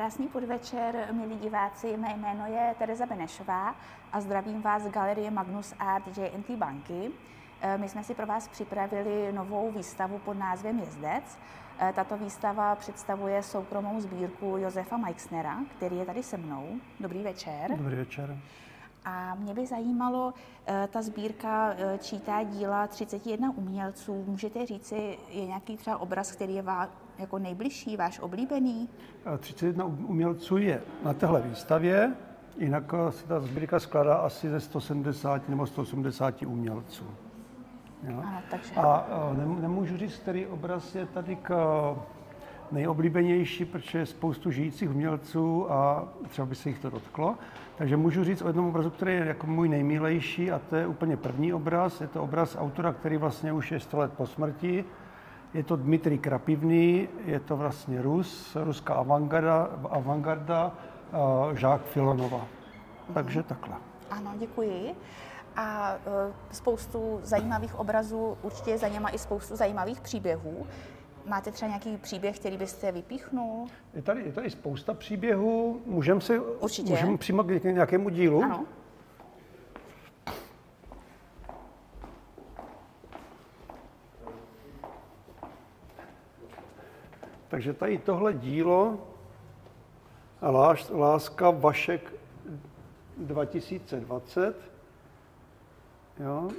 Krásný podvečer, milí diváci. Mé jméno je Tereza Benešová a zdravím vás z galerie Magnus Art JNT banky. Eh, my jsme si pro vás připravili novou výstavu pod názvem Jezdec. Eh, tato výstava představuje soukromou sbírku Josefa Meixnera, který je tady se mnou. Dobrý večer. Dobrý večer. A mě by zajímalo, eh, ta sbírka čítá díla 31 umělců. Můžete říci, je nějaký třeba obraz, který je vám jako nejbližší, váš oblíbený? 31 umělců je na téhle výstavě, jinak se ta sbírka skládá asi ze 170 nebo 180 umělců. Jo? Ano, takže... A ne, nemůžu říct, který obraz je tady k nejoblíbenější, protože je spoustu žijících umělců a třeba by se jich to dotklo. Takže můžu říct o jednom obrazu, který je jako můj nejmílejší a to je úplně první obraz. Je to obraz autora, který vlastně už je 100 let po smrti. Je to Dmitrij Krapivný, je to vlastně Rus, ruská avantgarda, avantgarda Žák Filonova. Takže takhle. Ano, děkuji a e, spoustu zajímavých obrazů, určitě zajímá i spoustu zajímavých příběhů. Máte třeba nějaký příběh, který byste vypíchnul? Je tady, je tady spousta příběhů. Můžeme si Určitě. můžeme přímo k nějakému dílu? Ano. Takže tady tohle dílo Láska Vašek 2020 Jo?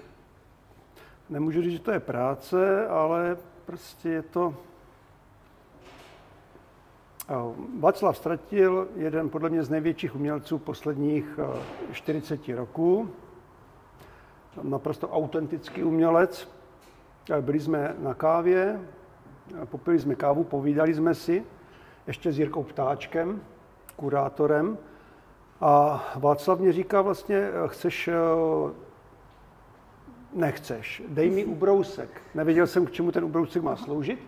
Nemůžu říct, že to je práce, ale prostě je to... Václav Stratil, jeden podle mě z největších umělců posledních 40 roků, naprosto autentický umělec. Byli jsme na kávě, popili jsme kávu, povídali jsme si, ještě s Jirkou Ptáčkem, kurátorem. A Václav mě říká vlastně, chceš nechceš, dej mi ubrousek. Nevěděl jsem, k čemu ten ubrousek má sloužit.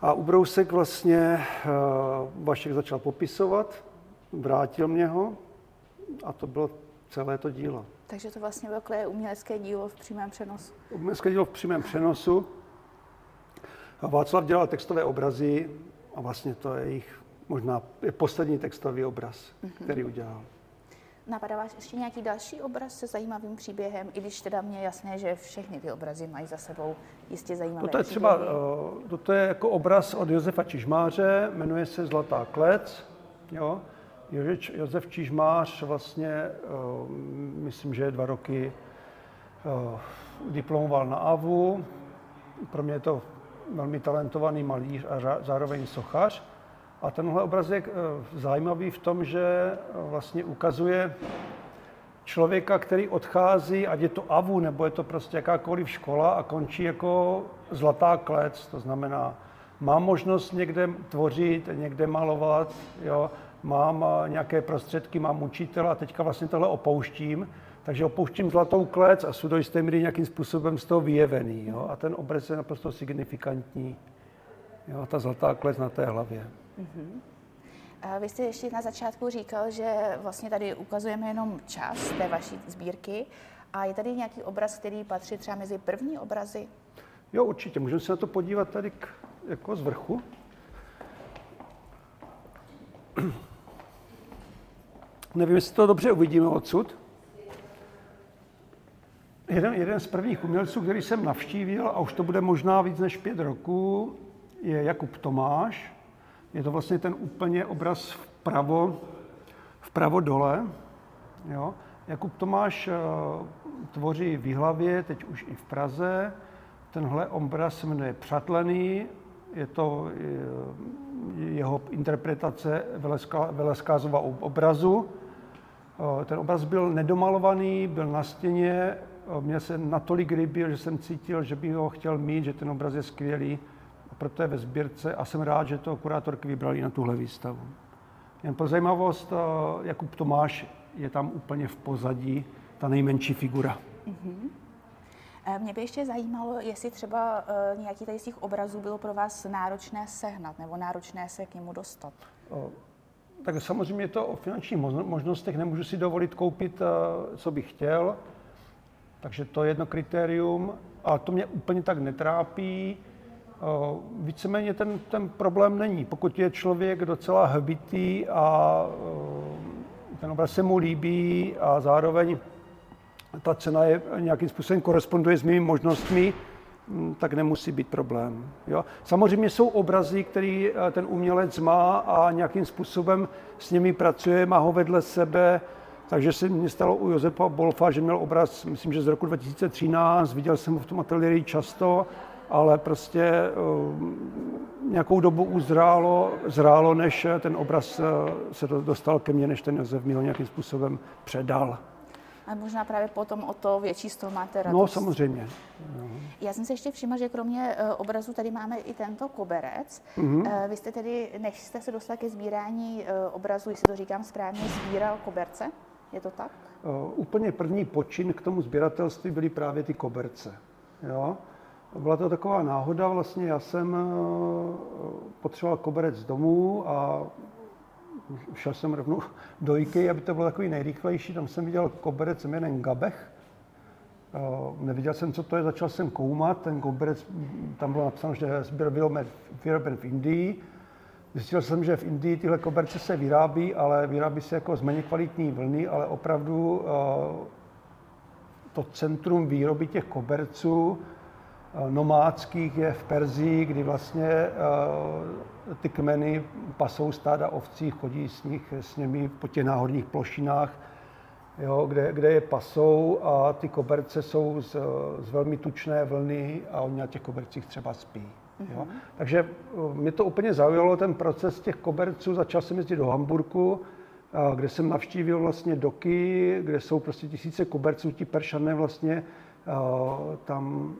A ubrousek vlastně uh, Vašek začal popisovat, vrátil mě ho a to bylo celé to dílo. Takže to vlastně bylo umělecké dílo v přímém přenosu. Umělecké dílo v přímém přenosu. A Václav dělal textové obrazy a vlastně to je jejich možná je poslední textový obraz, mm-hmm. který udělal. Napadá vás ještě nějaký další obraz se zajímavým příběhem, i když teda mě jasné, že všechny ty obrazy mají za sebou jistě zajímavé Toto je třeba, uh, toto je jako obraz od Josefa Čižmáře, jmenuje se Zlatá klec. Jo? Josef Čižmář vlastně, uh, myslím, že dva roky uh, diplomoval na AVU. Pro mě je to velmi talentovaný malíř a zároveň sochař. A tenhle obraz je eh, zajímavý v tom, že eh, vlastně ukazuje člověka, který odchází, ať je to AVU, nebo je to prostě jakákoliv škola a končí jako zlatá klec, to znamená, mám možnost někde tvořit, někde malovat, jo, mám eh, nějaké prostředky, mám učitel a teďka vlastně tohle opouštím, takže opouštím zlatou klec a jsou do jisté míry nějakým způsobem z toho vyjevený. Jo? A ten obraz je naprosto signifikantní. Jo? Ta zlatá klec na té hlavě. Mm-hmm. Vy jste ještě na začátku říkal, že vlastně tady ukazujeme jenom část té vaší sbírky a je tady nějaký obraz, který patří třeba mezi první obrazy? Jo, určitě. Můžeme se na to podívat tady k, jako z vrchu. Nevím, jestli to dobře uvidíme odsud. Jeden, jeden z prvních umělců, který jsem navštívil, a už to bude možná víc než pět roků, je Jakub Tomáš. Je to vlastně ten úplně obraz vpravo, vpravo dole. Jo. Jakub Tomáš uh, tvoří v Jihlavě, teď už i v Praze. Tenhle obraz se jmenuje Přatlený, je to uh, jeho interpretace Veleskázova obrazu. Uh, ten obraz byl nedomalovaný, byl na stěně, měl se natolik líbil, že jsem cítil, že bych ho chtěl mít, že ten obraz je skvělý proto je ve sbírce a jsem rád, že to kurátorky vybrali na tuhle výstavu. Jen pro zajímavost, eh, Jakub Tomáš je tam úplně v pozadí, ta nejmenší figura. Mm-hmm. Mě by ještě zajímalo, jestli třeba uh, nějaký tady z těch obrazů bylo pro vás náročné sehnat nebo náročné se k němu dostat. Tak samozřejmě je to o finančních možnostech. Nemůžu si dovolit koupit, co bych chtěl. Takže to je jedno kritérium. A to mě úplně tak netrápí. Víceméně ten, ten problém není. Pokud je člověk docela hbitý a ten obraz se mu líbí a zároveň ta cena je nějakým způsobem koresponduje s mými možnostmi, mm, tak nemusí být problém. Jo? Samozřejmě jsou obrazy, který eh, ten umělec má a nějakým způsobem s nimi pracuje, má ho vedle sebe, takže se mně stalo u Josefa Bolfa, že měl obraz, myslím, že z roku 2013, viděl jsem ho v tom ateliéru často, ale prostě uh, nějakou dobu uzrálo, zrálo, než ten obraz uh, se dostal ke mně, než ten Josef mi ho nějakým způsobem předal. A možná právě potom o to větší z toho máte no, radost. No, samozřejmě. No. Já jsem se ještě všimla, že kromě obrazu tady máme i tento koberec. Mm-hmm. Vy jste tedy, než jste se dostal ke sbírání obrazu, jestli to říkám správně, sbíral koberce? Je to tak? Uh, úplně první počin k tomu sběratelství byly právě ty koberce. Jo? Byla to taková náhoda, vlastně já jsem potřeboval koberec domů a šel jsem rovnou do IKEA, aby to bylo takový nejrychlejší, tam jsem viděl koberec jménem Gabech, Neviděl jsem, co to je, začal jsem koumat, ten koberec, tam bylo napsáno, že byl vyroben v Indii. Zjistil jsem, že v Indii tyhle koberce se vyrábí, ale vyrábí se jako z méně kvalitní vlny, ale opravdu to centrum výroby těch koberců Eh, nomádských je v Perzii, kdy vlastně eh, ty kmeny pasou stáda ovcí, chodí s, nich, s nimi po těch náhodných plošinách, jo, kde, kde je pasou a ty koberce jsou z, z velmi tučné vlny a oni na těch kobercích třeba spí. Jo. Mm-hmm. Takže eh, mě to úplně zaujalo, ten proces těch koberců. Začal jsem jezdit do Hamburku, kde jsem navštívil vlastně doky, kde jsou prostě tisíce koberců, ti peršané vlastně tam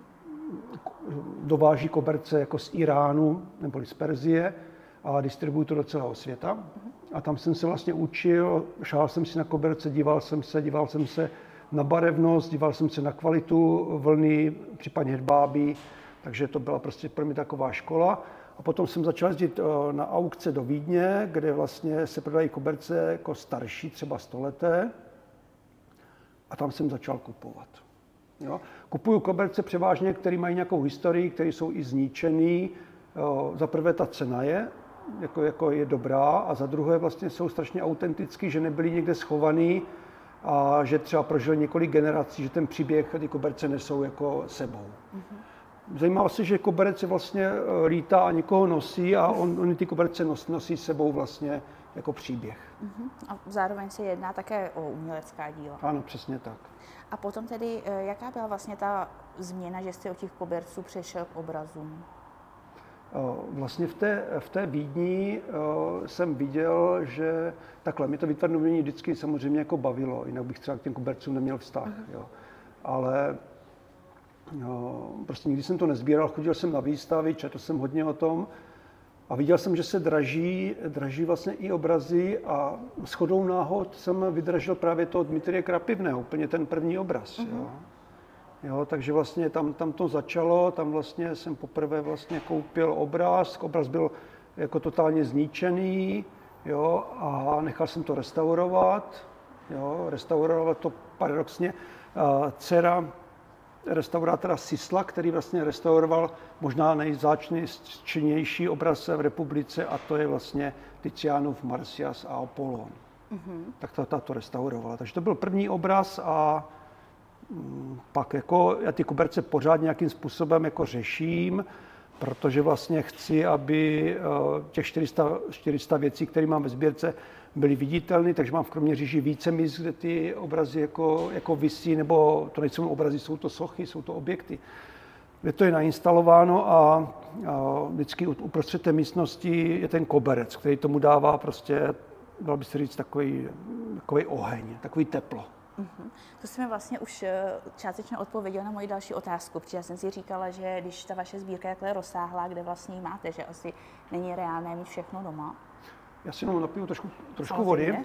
dováží koberce jako z Iránu nebo z Perzie a distribuují to do celého světa. A tam jsem se vlastně učil, šál jsem si na koberce, díval jsem se, díval jsem se na barevnost, díval jsem se na kvalitu vlny, případně hedbábí, takže to byla prostě pro mě taková škola. A potom jsem začal jezdit eh, na aukce do Vídně, kde vlastně se prodají koberce jako starší, třeba stoleté. A tam jsem začal kupovat. Jo? Kupuju koberce převážně, které mají nějakou historii, které jsou i zničený. Za prvé ta cena je, jako, jako je dobrá a za druhé vlastně jsou strašně autentický, že nebyly někde schovaný a že třeba prožil několik generací, že ten příběh ty koberce nesou jako sebou. Mm-hmm. Zajímá se, že koberec vlastně e, lítá a někoho nosí a on, oni ty koberce nos, nosí sebou vlastně jako příběh. Uh-huh. A zároveň se jedná také o umělecká díla. Ano, přesně tak. A potom tedy, eh, jaká byla vlastně ta změna, že jste od těch koberců přešel k obrazům? Vlastně v té, v té Vídni jsem viděl, že takhle, mě to výtvarné umění vždycky samozřejmě jako bavilo, jinak bych třeba k těm kobercům neměl vztah. Uh-huh. Jo. Ale jo, prostě nikdy jsem to nezbíral, chodil jsem na výstavy, četl jsem hodně o tom a viděl jsem, že se draží, draží vlastně i obrazy a shodou náhod jsem vydražil právě to od Dmitrie Krapivného, úplně ten první obraz. Uh-huh. Jo. Jo, takže vlastně tam, tam to začalo, tam vlastně jsem poprvé vlastně koupil obraz, obraz byl jako totálně zničený, jo, a nechal jsem to restaurovat, jo, restaurovat to paradoxně. Dcera restaurátora Sisla, který vlastně restauroval možná nejzáčnější obraz v republice a to je vlastně Tizianův Marcias a Apollon. Mm-hmm. Tak to, to restaurovala. Takže to byl první obraz a mm, pak jako já ty koberce pořád nějakým způsobem jako řeším, protože vlastně chci, aby eh, těch 400, 400 věcí, které mám ve sbírce, byly viditelné, takže mám v Kroměříži více míst, kde ty obrazy jako, jako visí, nebo to nejsou obrazy, jsou to sochy, jsou to objekty. Kde to je nainstalováno a, a vždycky uprostřed té místnosti je ten koberec, který tomu dává prostě, dal by se říct, takový, takový oheň, takový teplo. Mm-hmm. To jsi mi vlastně už eh, částečně odpověděl na moji další otázku, protože já jsem si říkala, že když ta vaše sbírka je takhle rozsáhlá, kde vlastně ji máte, že asi není reálné mít všechno doma. Já si jenom napiju trošku, trošku vody.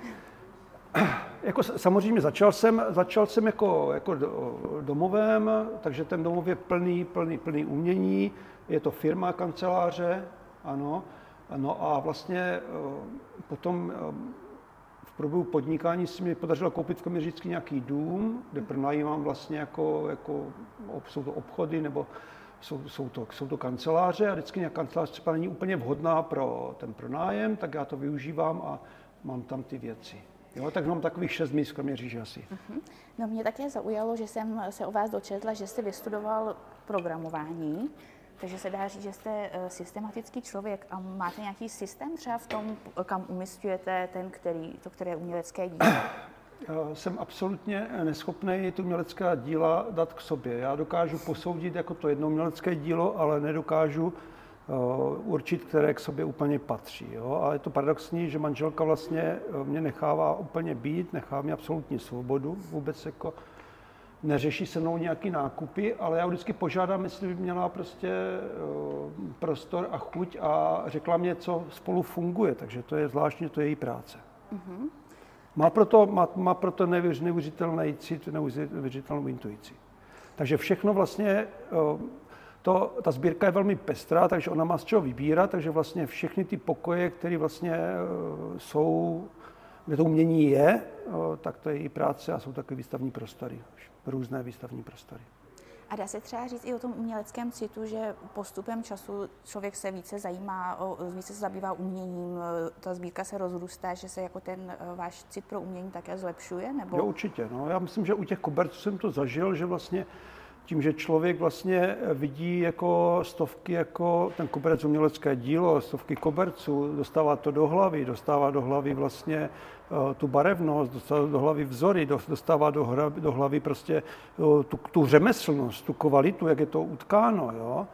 Jako samozřejmě začal jsem, začal jsem jako, jako domovem, takže ten domov je plný, plný, plný umění. Je to firma, kanceláře, ano. No a vlastně eh, potom eh, průběhu podnikání se mi podařilo koupit v Kroměřížsky nějaký dům, kde pronajímám vlastně jako, jako jsou to obchody nebo jsou, jsou, to, jsou to kanceláře a vždycky na kancelář třeba není úplně vhodná pro ten pronájem, tak já to využívám a mám tam ty věci. Jo, tak mám takových šest míst, kromě říže asi. Uh-huh. No mě také zaujalo, že jsem se o vás dočetla, že jste vystudoval programování, takže se dá říct, že jste eh, systematický člověk a máte nějaký systém třeba v tom, kam umistujete ten, který, to které umělecké dílo? Já jsem absolutně neschopný tu umělecká díla dát k sobě. Já dokážu posoudit jako to jedno umělecké dílo, ale nedokážu uh, určit, které k sobě úplně patří. Jo? A je to paradoxní, že manželka vlastně eh, mě nechává úplně být, nechá mi absolutní svobodu, vůbec jako neřeší se mnou nějaký nákupy, ale já vždycky požádám, jestli by měla prostě uh, prostor a chuť a řekla mě, co spolu funguje, takže to je zvláštně, to je její práce. Mm-hmm. Má proto, má, má proto neuvěřitelný cit, neuvěřitelnou intuici. Takže všechno vlastně, to, ta sbírka je velmi pestrá, takže ona má z čeho vybírat, takže vlastně všechny ty pokoje, které vlastně jsou, kde to umění je, tak to je i práce a jsou takové výstavní prostory, různé výstavní prostory. A dá se třeba říct i o tom uměleckém citu, že postupem času člověk se více zajímá, více se zabývá uměním, ta sbírka se rozrůstá, že se jako ten eh, váš cit pro umění také zlepšuje? Nebo? Jo, určitě. No. Já myslím, že u těch koberců jsem to zažil, že vlastně tím, že člověk vlastně vidí jako stovky, jako ten koberec umělecké dílo, stovky koberců, dostává to do hlavy, dostává do hlavy vlastně eh, tu barevnost, dostává do hlavy vzory, dostává do, hra, do hlavy prostě eh, tu, tu řemeslnost, tu kvalitu, jak je to utkáno. Jo?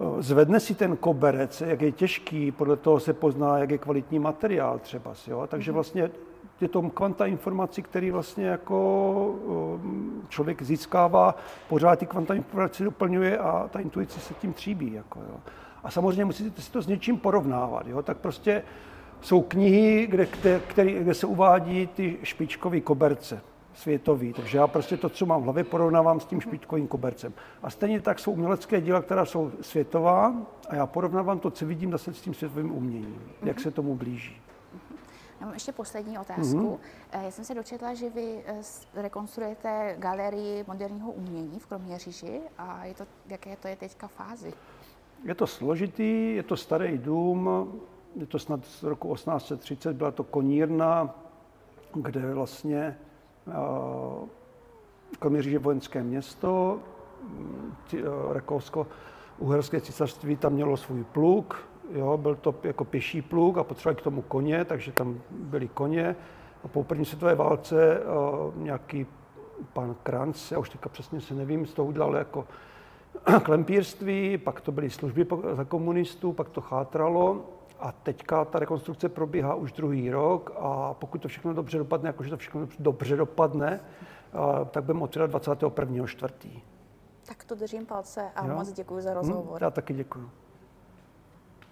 Eh, zvedne si ten koberec, jak je těžký, podle toho se pozná, jak je kvalitní materiál třeba. Jo? Takže mhm. vlastně je to kvanta informací, který vlastně jako um, člověk získává, pořád ty kvanta informací doplňuje a ta intuice se tím tříbí. Jako, jo. A samozřejmě musíte si to s něčím porovnávat. Jo. Tak prostě jsou knihy, kde, kde, kde se uvádí ty špičkové koberce světový. Takže já prostě to, co mám v hlavě, porovnávám s tím špičkovým kobercem. A stejně tak jsou umělecké díla, která jsou světová a já porovnávám to, co vidím zase s tím světovým uměním, jak se tomu blíží. Já mám ještě poslední otázku. Mm-hmm. Já jsem se dočetla, že vy eh, rekonstruujete galerii moderního umění v Kroměříži a je to, jaké to je teďka fázi? Je to složitý, je to starý dům, je to snad z roku 1830, byla to konírna, kde vlastně Kroměříž je vojenské město, uh, Rakousko-Uherské císařství tam mělo svůj pluk, Jo, byl to jako pěší pluk a potřebovali k tomu koně, takže tam byly koně. A po první světové válce uh, nějaký pan Kranz, já už teďka přesně se nevím, z toho udělal jako klempírství, pak to byly služby za komunistů, pak to chátralo a teďka ta rekonstrukce probíhá už druhý rok a pokud to všechno dobře dopadne, jakože to všechno dobře dopadne, tak budeme otvírat 21. čtvrtý. Tak to držím palce a jo? moc děkuji za rozhovor. Hm, já taky děkuji.